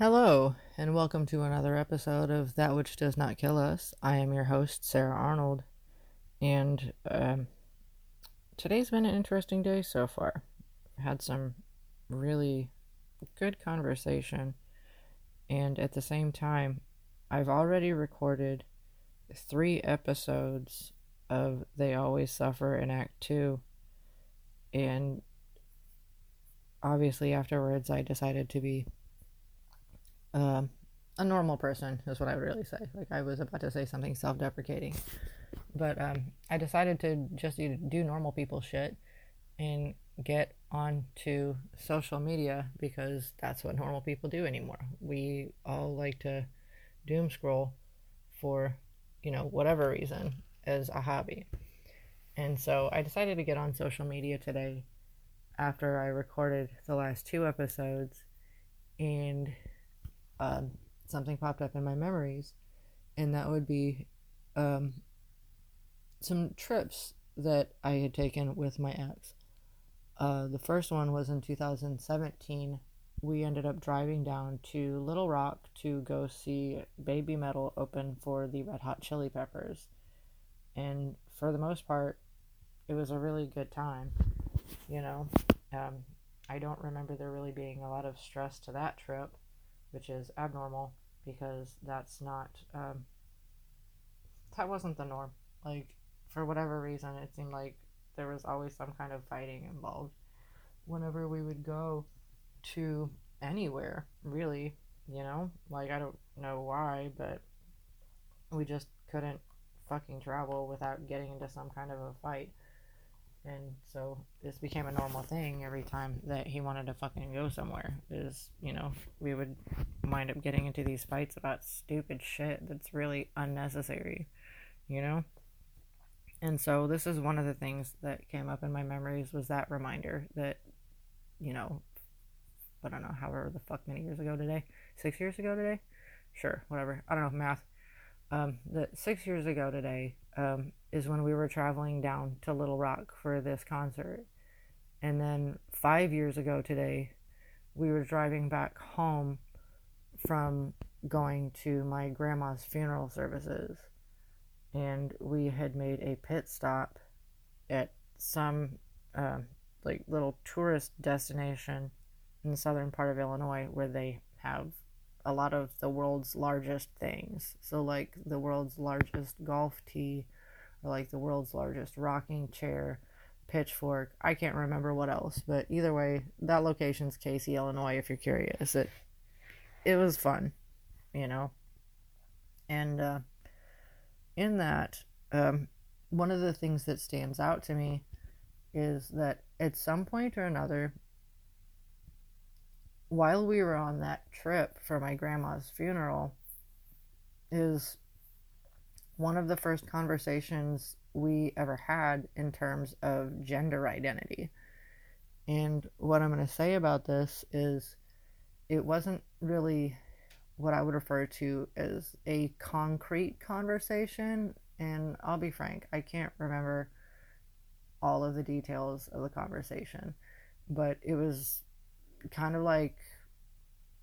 Hello, and welcome to another episode of That Which Does Not Kill Us. I am your host, Sarah Arnold, and um, today's been an interesting day so far. Had some really good conversation, and at the same time, I've already recorded three episodes of They Always Suffer in Act 2, and obviously afterwards I decided to be um, a normal person is what I would really say. Like I was about to say something self-deprecating, but um, I decided to just do normal people shit and get onto social media because that's what normal people do anymore. We all like to doom scroll for, you know, whatever reason as a hobby. And so I decided to get on social media today after I recorded the last two episodes and um, something popped up in my memories, and that would be um, some trips that I had taken with my ex. Uh, the first one was in 2017. We ended up driving down to Little Rock to go see Baby Metal open for the Red Hot Chili Peppers. And for the most part, it was a really good time. You know, um, I don't remember there really being a lot of stress to that trip which is abnormal because that's not um, that wasn't the norm. Like for whatever reason, it seemed like there was always some kind of fighting involved whenever we would go to anywhere, really. You know, like I don't know why, but we just couldn't fucking travel without getting into some kind of a fight. And so this became a normal thing every time that he wanted to fucking go somewhere. Is, you know, we would wind up getting into these fights about stupid shit that's really unnecessary, you know? And so this is one of the things that came up in my memories was that reminder that, you know, I don't know, however the fuck many years ago today? Six years ago today? Sure, whatever. I don't know, math. Um, that six years ago today, um, is when we were traveling down to Little Rock for this concert. And then five years ago today, we were driving back home from going to my grandma's funeral services. And we had made a pit stop at some uh, like little tourist destination in the southern part of Illinois where they have a lot of the world's largest things. So, like the world's largest golf tee or like the world's largest rocking chair, pitchfork. I can't remember what else, but either way, that location's Casey, Illinois. If you're curious, it it was fun, you know. And uh, in that, um, one of the things that stands out to me is that at some point or another, while we were on that trip for my grandma's funeral, is one of the first conversations we ever had in terms of gender identity. And what I'm going to say about this is it wasn't really what I would refer to as a concrete conversation. And I'll be frank, I can't remember all of the details of the conversation, but it was kind of like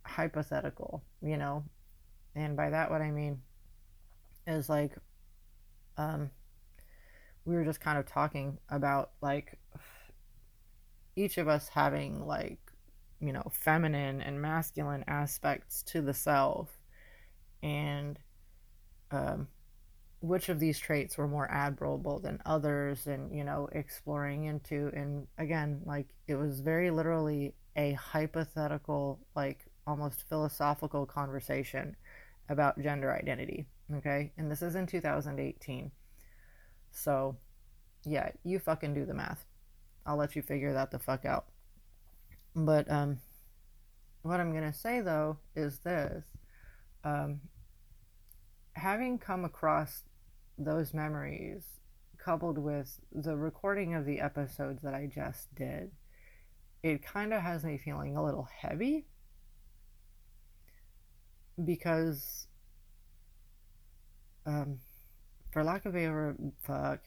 hypothetical, you know? And by that, what I mean is like um we were just kind of talking about like each of us having like you know feminine and masculine aspects to the self and um which of these traits were more admirable than others and you know exploring into and again like it was very literally a hypothetical like almost philosophical conversation about gender identity Okay, and this is in 2018. So, yeah, you fucking do the math. I'll let you figure that the fuck out. But um, what I'm gonna say though is this: um, having come across those memories, coupled with the recording of the episodes that I just did, it kind of has me feeling a little heavy because um, for lack of a fuck,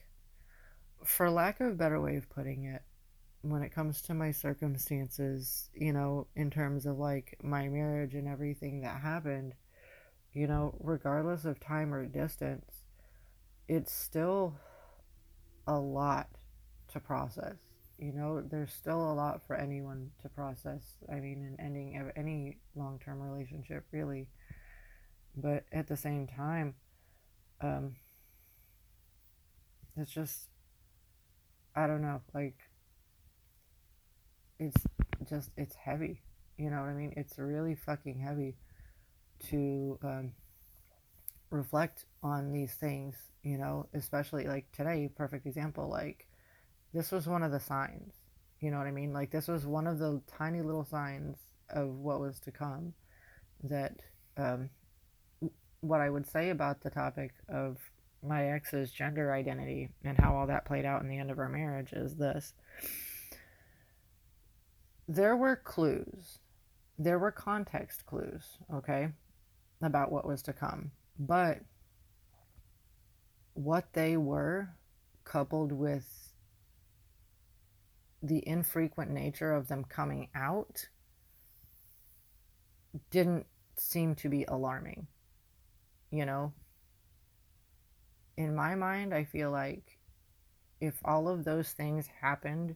for lack of a better way of putting it, when it comes to my circumstances, you know, in terms of like my marriage and everything that happened, you know, regardless of time or distance, it's still a lot to process. You know, there's still a lot for anyone to process. I mean, in ending of any long term relationship, really. But at the same time, um, it's just, I don't know, like, it's just it's heavy you know what i mean it's really fucking heavy to um, reflect on these things you know especially like today perfect example like this was one of the signs you know what i mean? Like this was one of the tiny little signs of what was to come that um, what i would say about the topic of my ex's gender identity and how all that played out in the end of our marriage is this. There were clues, there were context clues, okay, about what was to come. But what they were, coupled with the infrequent nature of them coming out, didn't seem to be alarming. You know? In my mind, I feel like if all of those things happened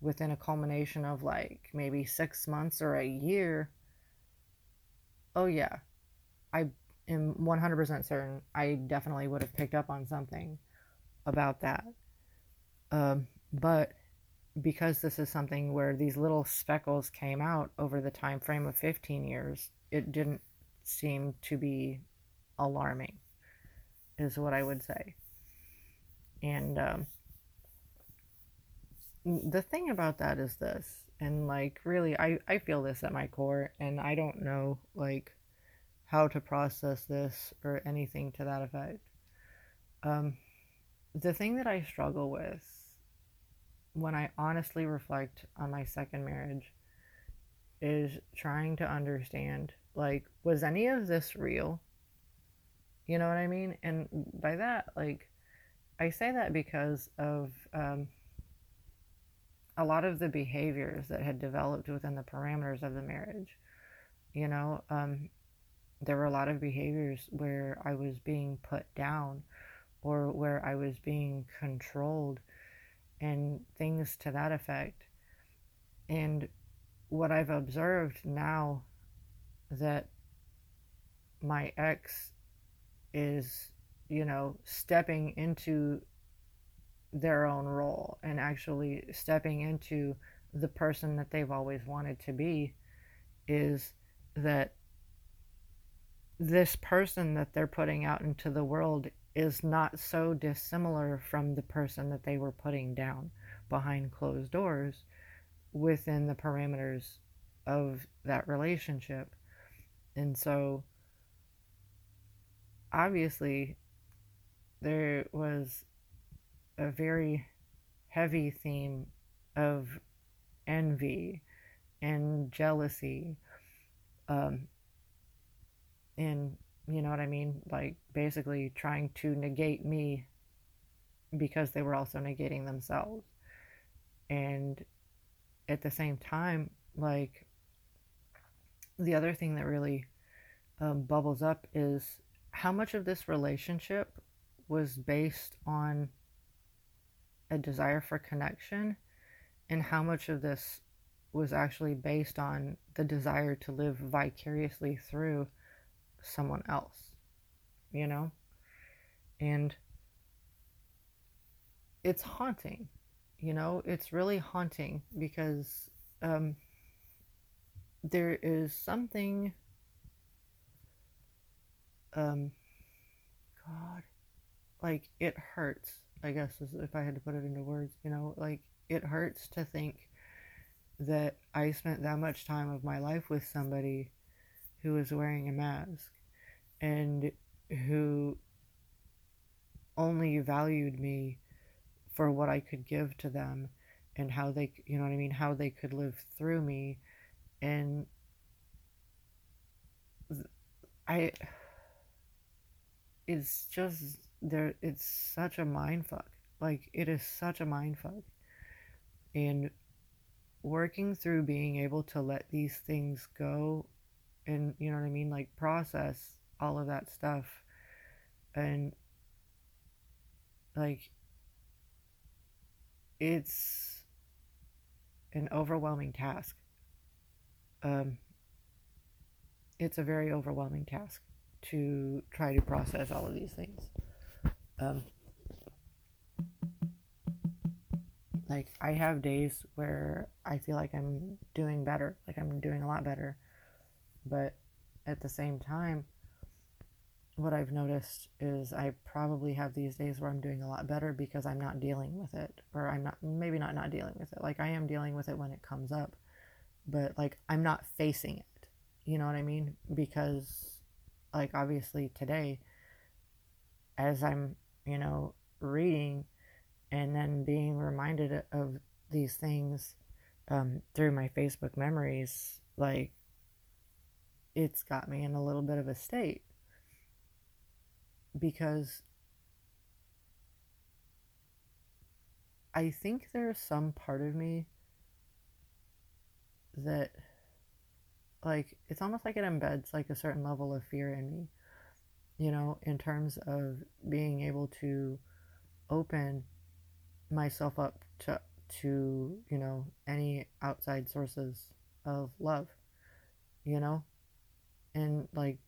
within a culmination of like maybe six months or a year, oh yeah, I am 100% certain I definitely would have picked up on something about that. Um, but because this is something where these little speckles came out over the time frame of 15 years, it didn't seem to be alarming, is what I would say. And um, the thing about that is this and like really I, I feel this at my core and i don't know like how to process this or anything to that effect um, the thing that i struggle with when i honestly reflect on my second marriage is trying to understand like was any of this real you know what i mean and by that like i say that because of um, a lot of the behaviors that had developed within the parameters of the marriage. You know, um, there were a lot of behaviors where I was being put down or where I was being controlled and things to that effect. And what I've observed now that my ex is, you know, stepping into their own role and actually stepping into the person that they've always wanted to be is that this person that they're putting out into the world is not so dissimilar from the person that they were putting down behind closed doors within the parameters of that relationship. And so obviously there was a very heavy theme of envy and jealousy um, and you know what i mean? Like basically trying to negate me because they were also negating themselves. And at the same time like the other thing that really um, bubbles up is how much of this relationship was based on a desire for connection and how much of this was actually based on the desire to live vicariously through someone else, you know? And it's haunting, you know? It's really haunting because um, there is something. Um, God, like it hurts I guess if I had to put it into words, you know, like it hurts to think that I spent that much time of my life with somebody who was wearing a mask and who only valued me for what I could give to them and how they, you know what I mean, how they could live through me. And I, it's just there it's such a mind fuck. Like it is such a mind fuck. And working through being able to let these things go and you know what I mean like process all of that stuff. And like it's an overwhelming task. Um it's a very overwhelming task to try to process all of these things. Um like I have days where I feel like I'm doing better, like I'm doing a lot better. But at the same time, what I've noticed is I probably have these days where I'm doing a lot better because I'm not dealing with it, or I'm not, maybe not not dealing with it. Like I am dealing with it when it comes up, but like I'm not facing it. You know what I mean? Because, like, obviously today, as I'm, you know, reading and then being reminded of these things um, through my Facebook memories, like it's got me in a little bit of a state because I think there's some part of me that like it's almost like it embeds like a certain level of fear in me you know in terms of being able to open myself up to to you know any outside sources of love you know and like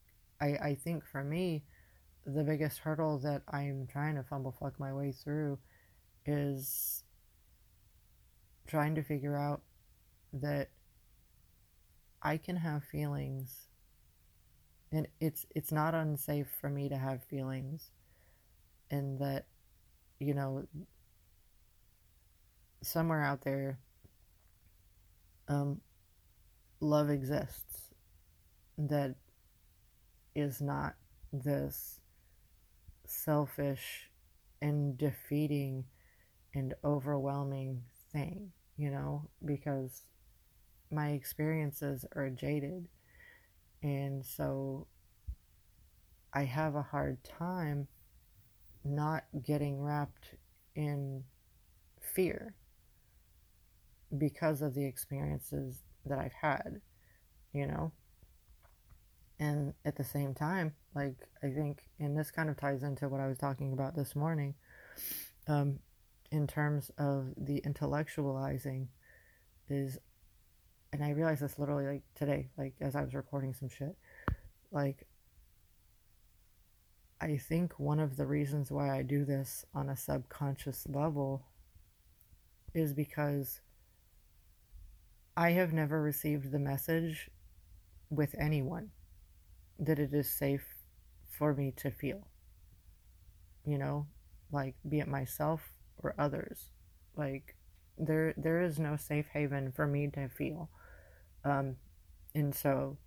i i think for me the biggest hurdle that i'm trying to fumble fuck my way through is trying to figure out that i can have feelings and it's it's not unsafe for me to have feelings and that you know somewhere out there, um, love exists that is not this selfish and defeating and overwhelming thing, you know, because my experiences are jaded. And so I have a hard time not getting wrapped in fear because of the experiences that I've had, you know? And at the same time, like, I think, and this kind of ties into what I was talking about this morning, um, in terms of the intellectualizing, is, and I realized this literally like today, like as I was recording some shit, like, I think one of the reasons why I do this on a subconscious level is because I have never received the message with anyone that it is safe for me to feel. You know, like be it myself or others. Like there there is no safe haven for me to feel. Um and so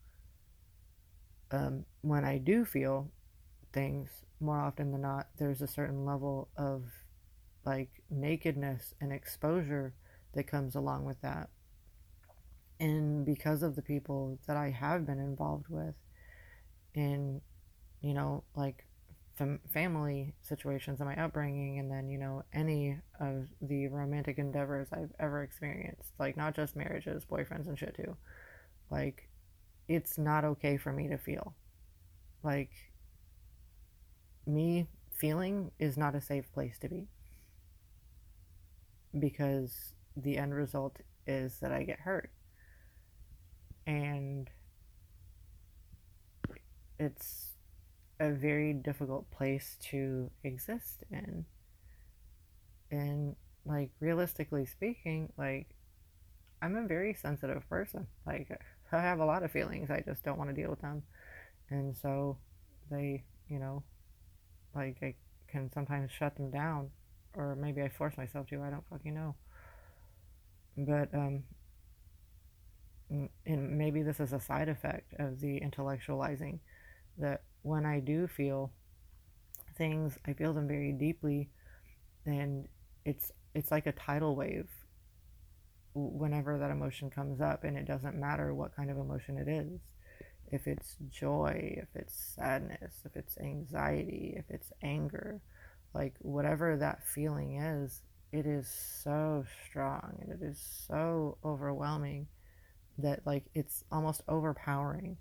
um when I do feel things more often than not there's a certain level of like nakedness and exposure that comes along with that and because of the people that I have been involved with in you know like fam- family situations and my upbringing and then you know any of the romantic endeavors I've ever experienced like not just marriages boyfriends and shit too like it's not okay for me to feel. Like me feeling is not a safe place to be because the end result is that I get hurt. And it's a very difficult place to exist in. And like realistically speaking, like I'm a very sensitive person. Like I have a lot of feelings, I just don't want to deal with them. And so they, you know, like I can sometimes shut them down or maybe I force myself to, I don't fucking know. But um and maybe this is a side effect of the intellectualizing that when I do feel things, I feel them very deeply, and it's it's like a tidal wave whenever that emotion comes up, and it doesn't matter what kind of emotion it is. If it's joy, if it's sadness, if it's anxiety, if it's anger, like whatever that feeling is, it is so strong and it is so overwhelming that like it's almost overpowering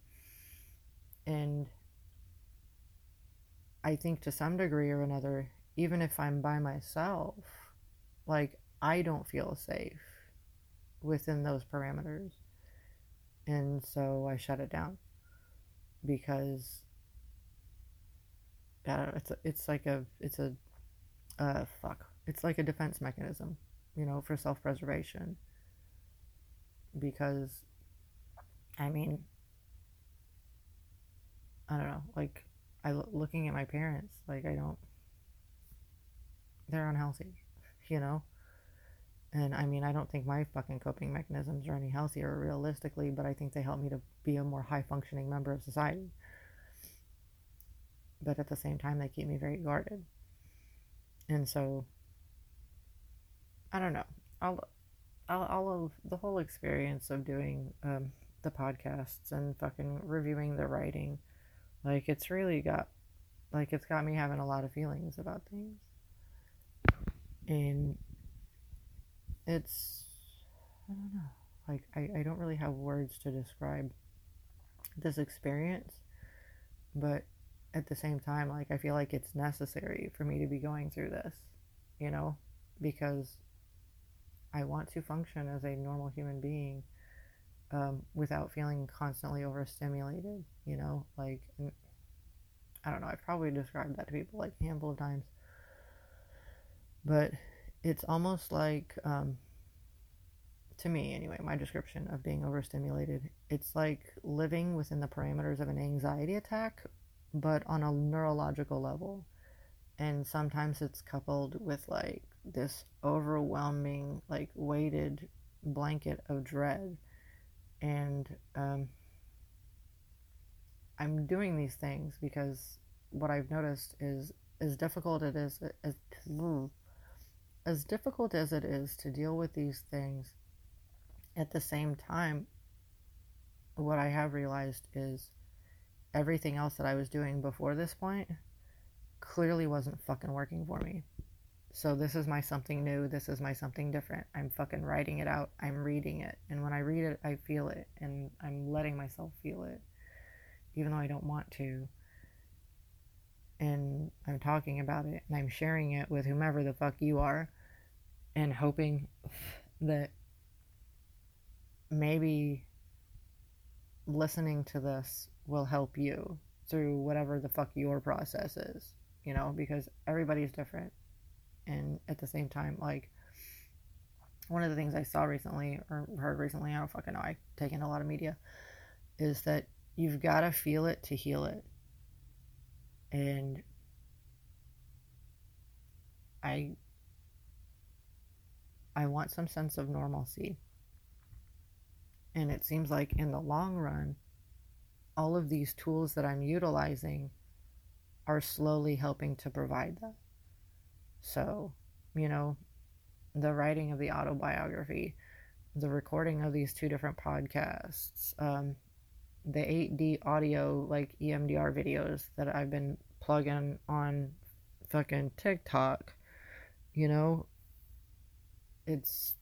and i think to some degree or another even if i'm by myself like i don't feel safe within those parameters and so i shut it down because I it's a, it's like a it's a uh fuck it's like a defense mechanism you know for self-preservation because I mean, I don't know. Like, I looking at my parents, like I don't. They're unhealthy, you know. And I mean, I don't think my fucking coping mechanisms are any healthier realistically, but I think they help me to be a more high functioning member of society. But at the same time, they keep me very guarded. And so, I don't know. I'll, I'll, I'll the whole experience of doing um, the podcasts and fucking reviewing the writing. Like it's really got like it's got me having a lot of feelings about things. And it's I don't know. Like I, I don't really have words to describe this experience, but at the same time, like I feel like it's necessary for me to be going through this, you know, because I want to function as a normal human being um, without feeling constantly overstimulated. You know, like I don't know. I've probably described that to people like a handful of times, but it's almost like um, to me anyway. My description of being overstimulated. It's like living within the parameters of an anxiety attack, but on a neurological level. And sometimes it's coupled with like this overwhelming, like weighted blanket of dread and um, I'm doing these things because what I've noticed is as difficult it is as, as difficult as it is to deal with these things at the same time what I have realized is everything else that I was doing before this point clearly wasn't fucking working for me. So this is my something new. This is my something different. I'm fucking writing it out. I'm reading it. And when I read it, I feel it. And I'm letting myself feel it. Even though I don't want to. And I'm talking about it. And I'm sharing it with whomever the fuck you are. And hoping that maybe listening to this will help you through whatever the fuck your process is. You know, because everybody's different and at the same time like one of the things I saw recently or heard recently, I don't fucking know, I take in a lot of media, is that you've got to feel it to heal it. And I I want some sense of normalcy. And it seems like in the long run, all of these tools that I'm utilizing are slowly helping to provide that. So, you know, the writing of the autobiography, the recording of these two different podcasts, um, the 8D audio, like EMDR videos that I've been plugging on fucking TikTok, you know, it's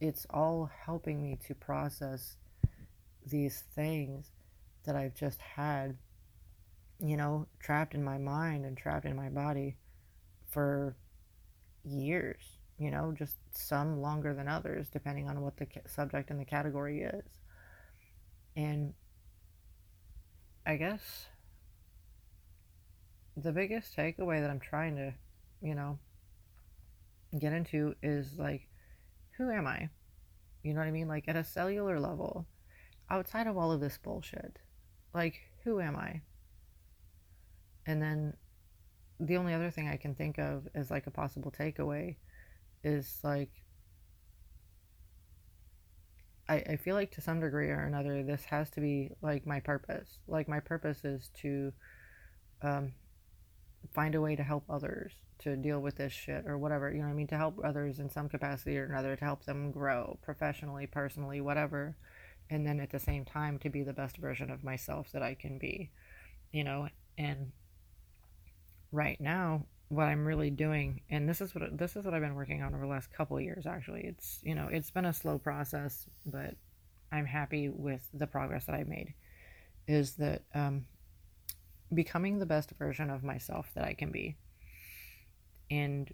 it's all helping me to process these things that I've just had, you know, trapped in my mind and trapped in my body for years, you know, just some longer than others, depending on what the subject and the category is. And I guess the biggest takeaway that I'm trying to, you know, get into is like, who am I? You know what I mean? Like at a cellular level, outside of all of this bullshit, like, who am I? And then the only other thing I can think of as like a possible takeaway is like I, I feel like to some degree or another this has to be like my purpose. Like my purpose is to um, find a way to help others to deal with this shit or whatever, you know what I mean? To help others in some capacity or another, to help them grow professionally, personally, whatever. And then at the same time to be the best version of myself that I can be, you know? And right now what I'm really doing, and this is what this is what I've been working on over the last couple years. Actually, it's you know it's been a slow process, but I'm happy with the progress that I've made. Is that um, becoming the best version of myself that I can be, and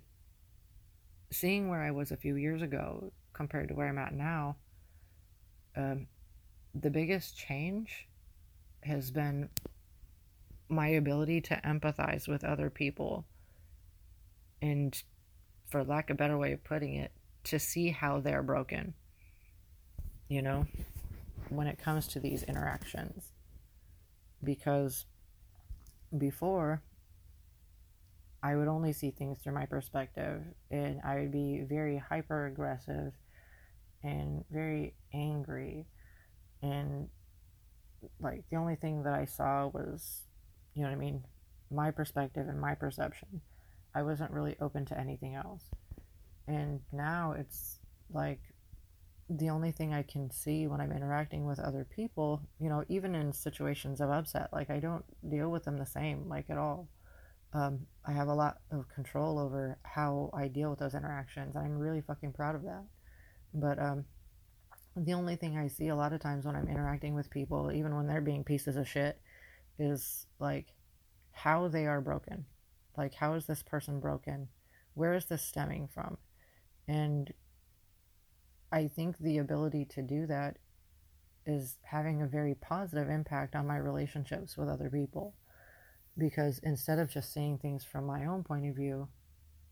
seeing where I was a few years ago compared to where I'm at now. Um, the biggest change has been my ability to empathize with other people and for lack of a better way of putting it to see how they're broken you know when it comes to these interactions. Because before I would only see things through my perspective and I would be very hyper aggressive and very angry. And like the only thing that I saw was you know what I mean my perspective and my perception I wasn't really open to anything else and now it's like the only thing I can see when I'm interacting with other people, you know, even in situations of upset, like I don't deal with them the same, like at all. Um, I have a lot of control over how I deal with those interactions. I'm really fucking proud of that. But um, the only thing I see a lot of times when I'm interacting with people, even when they're being pieces of shit, is like how they are broken. Like, how is this person broken? Where is this stemming from? And I think the ability to do that is having a very positive impact on my relationships with other people. Because instead of just seeing things from my own point of view,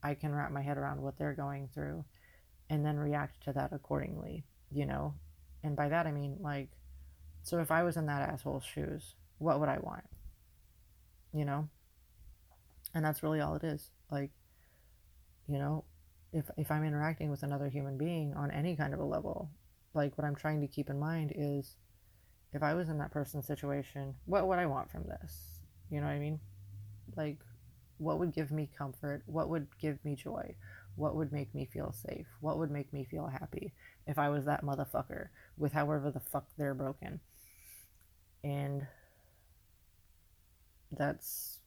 I can wrap my head around what they're going through and then react to that accordingly you know? And by that I mean, like, so if I was in that asshole's shoes, what would I want? You know? And that's really all it is. Like, you know, if, if I'm interacting with another human being on any kind of a level, like what I'm trying to keep in mind is if I was in that person's situation, what would I want from this? You know what I mean? Like, what would give me comfort? What would give me joy? What would make me feel safe? What would make me feel happy if I was that motherfucker with however the fuck they're broken? And that's,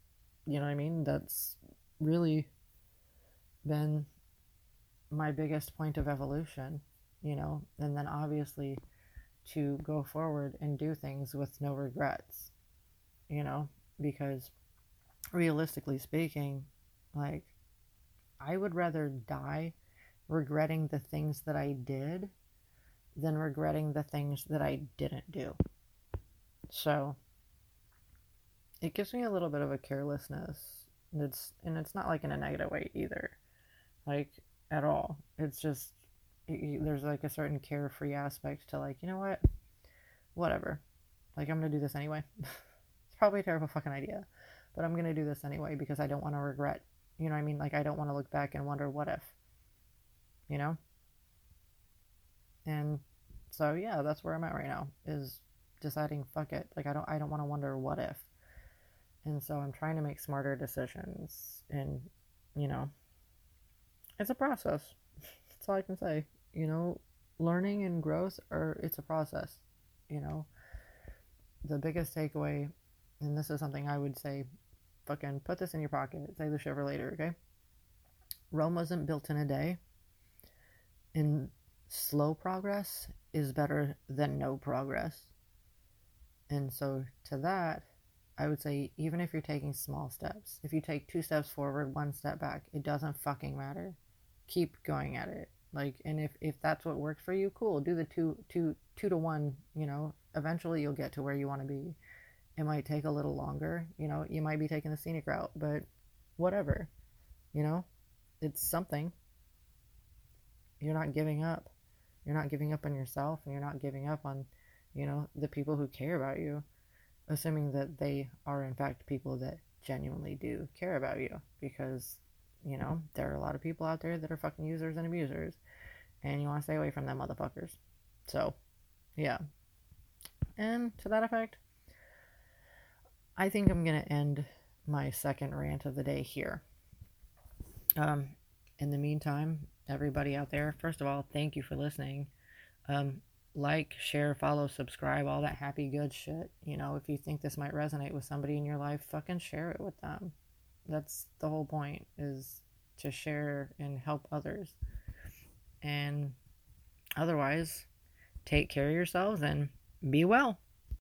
you know what I mean? That's really been my biggest point of evolution, you know? And then obviously to go forward and do things with no regrets, you know? Because realistically speaking, like, I would rather die regretting the things that I did than regretting the things that I didn't do. So it gives me a little bit of a carelessness. And it's and it's not like in a negative way either. Like at all. It's just it, there's like a certain carefree aspect to like, you know what? Whatever. Like I'm to do this anyway. it's probably a terrible fucking idea, but I'm to do this anyway because I don't want to regret you know what I mean? Like, I don't want to look back and wonder what if, you know? And so, yeah, that's where I'm at right now is deciding, fuck it. Like, I don't, I don't want to wonder what if. And so I'm trying to make smarter decisions and, you know, it's a process. That's all I can say. You know, learning and growth are, it's a process, you know? The biggest takeaway, and this is something I would say fucking put this in your pocket. Save the shit for later, okay? Rome wasn't built in a day. And slow progress is better than no progress. And so, to that, I would say even if you're taking small steps, if you take two steps forward, one step back, it doesn't fucking matter. Keep going at it. Like, and if, if that's what works for you, cool. Do the two, two, two to one, you know, eventually you'll get to where you want to be. It might take a little longer. You know, you might be taking the scenic route, but whatever. You know, it's something. You're not giving up. You're not giving up on yourself, and you're not giving up on, you know, the people who care about you, assuming that they are, in fact, people that genuinely do care about you. Because, you know, there are a lot of people out there that are fucking users and abusers, and you want to stay away from them motherfuckers. So, yeah. And to that effect, I think I'm going to end my second rant of the day here. Um, in the meantime, everybody out there, first of all, thank you for listening. Um, like, share, follow, subscribe, all that happy good shit. You know, if you think this might resonate with somebody in your life, fucking share it with them. That's the whole point is to share and help others. And otherwise, take care of yourselves and be well.